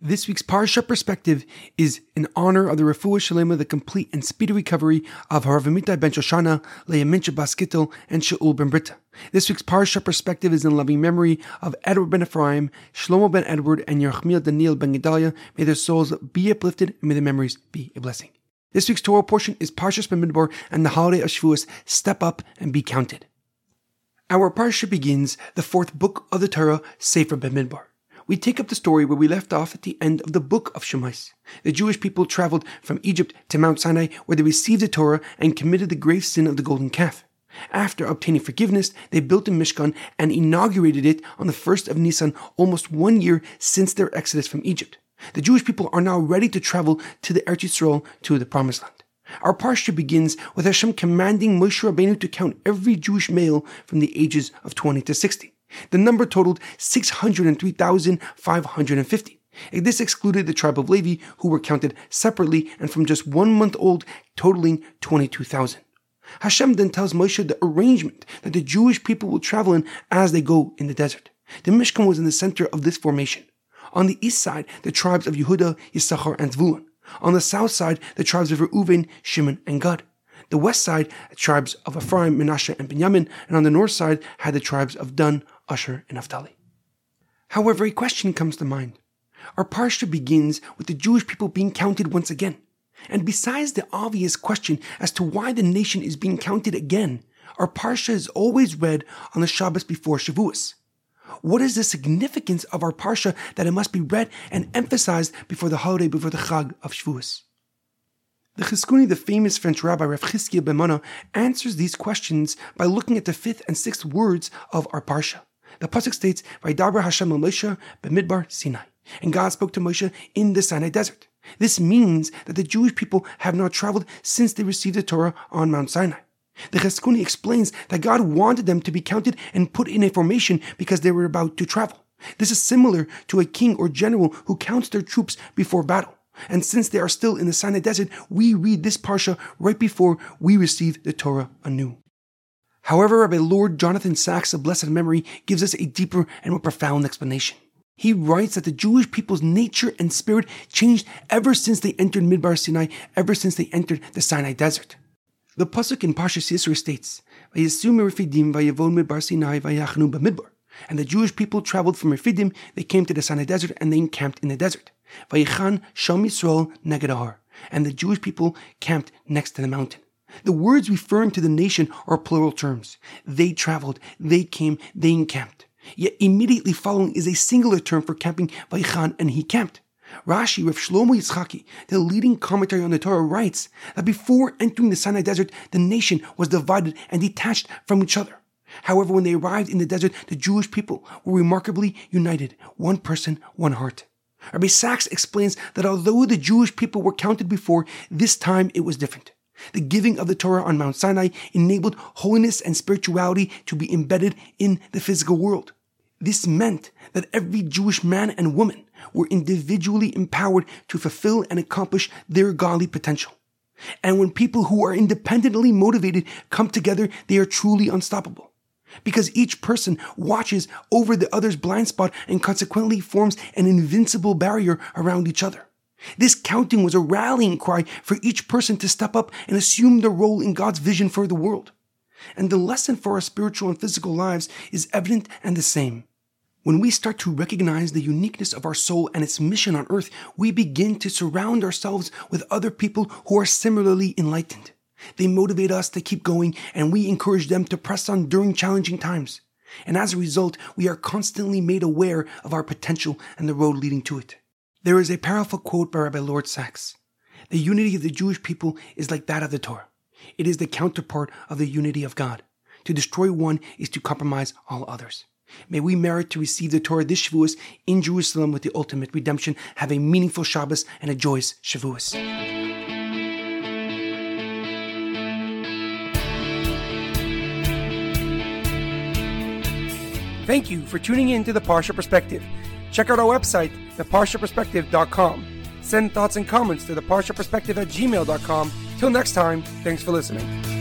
This week's Parsha perspective is in honor of the Refuah Shalema, the complete and speedy recovery of HaRav Amitai ben Shoshana, Leah Mintche Bas Gittel, and Shaul ben Berta. This week's Parsha perspective is in loving memory of Edward ben Ephraim, Shlomo ben Edward, and Yerachmiel Daniel ben Gedalia. May their souls be uplifted and may their memories be a blessing. This week's Torah portion is Parshas Bamidbar and the holiday of Shavuos. Step up and be counted. Our Parsha begins the fourth book of the Torah, Sefer Bamidbar we take up the story where we left off at the end of the book of Shemos. The Jewish people traveled from Egypt to Mount Sinai where they received the Torah and committed the grave sin of the golden calf. After obtaining forgiveness, they built a Mishkan and inaugurated it on the first of Nisan, almost one year since their exodus from Egypt. The Jewish people are now ready to travel to the Eretz Yisrael, to the Promised Land. Our parsha begins with Hashem commanding Moshe Rabbeinu to count every Jewish male from the ages of 20 to 60. The number totaled 603,550. This excluded the tribe of Levi, who were counted separately and from just one month old, totaling 22,000. Hashem then tells Moshe the arrangement that the Jewish people will travel in as they go in the desert. The Mishkan was in the center of this formation. On the east side, the tribes of Yehuda, Yisachar, and Zvulun. On the south side, the tribes of Reuven, Shimon, and Gad. The west side, the tribes of Ephraim, Menashe, and Benjamin, and on the north side had the tribes of Dan, Asher, and Naphtali. However, a question comes to mind. Our parsha begins with the Jewish people being counted once again. And besides the obvious question as to why the nation is being counted again, our parsha is always read on the Shabbos before Shavuos. What is the significance of our parsha that it must be read and emphasized before the holiday, before the Chag of Shavuos? The Chizkuni, the famous French rabbi Rav Chizkiah ben Manoach, answers these questions by looking at the fifth and sixth words of our parsha. The pasuk states, "Vaydaber Hashem Moshe b'midbar Sinai," and God spoke to Moshe in the Sinai desert. This means that the Jewish people have not traveled since they received the Torah on Mount Sinai. The Chizkuni explains that God wanted them to be counted and put in a formation because they were about to travel. This is similar to a king or general who counts their troops before battle. And since they are still in the Sinai desert, we read this parsha right before we receive the Torah anew. However, Rabbi Lord Jonathan Sacks of blessed memory gives us a deeper and more profound explanation. He writes that the Jewish people's nature and spirit changed ever since they entered Midbar Sinai, ever since they entered the Sinai desert. The pasuk in Parshas Yisro states, "Vayisum Refidim vayavon Midbar Sinai b'Midbar." And the Jewish people traveled from Refidim, they came to the Sinai desert, and they encamped in the desert. Vayichan Shom Yisrael And the Jewish people camped next to the mountain. The words referring to the nation are plural terms. They traveled, they came, they encamped. Yet immediately following is a singular term for camping, Vaichan, and he camped. Rashi, Rav Shlomo Yitzchaki, the leading commentary on the Torah, writes that before entering the Sinai desert, the nation was divided and detached from each other. However, when they arrived in the desert, the Jewish people were remarkably united, one person, one heart. Rabbi Sacks explains that although the Jewish people were counted before, this time it was different. The giving of the Torah on Mount Sinai enabled holiness and spirituality to be embedded in the physical world. This meant that every Jewish man and woman were individually empowered to fulfill and accomplish their godly potential. And when people who are independently motivated come together, they are truly unstoppable. Because each person watches over the other's blind spot and consequently forms an invincible barrier around each other. This counting was a rallying cry for each person to step up and assume their role in God's vision for the world. And the lesson for our spiritual and physical lives is evident and the same. When we start to recognize the uniqueness of our soul and its mission on earth, we begin to surround ourselves with other people who are similarly enlightened. They motivate us to keep going and we encourage them to press on during challenging times. And as a result, we are constantly made aware of our potential and the road leading to it. There is a powerful quote by Rabbi Lord Sacks. The unity of the Jewish people is like that of the Torah. It is the counterpart of the unity of God. To destroy one is to compromise all others. May we merit to receive the Torah this Shavuos in Jerusalem with the ultimate redemption. Have a meaningful Shabbos and a joyous Shavuos. Thank you for tuning in to the Parsha Perspective. Check out our website, theparshaperspective.com. Send thoughts and comments to theparshaperspective at gmail.com. Till next time, thanks for listening.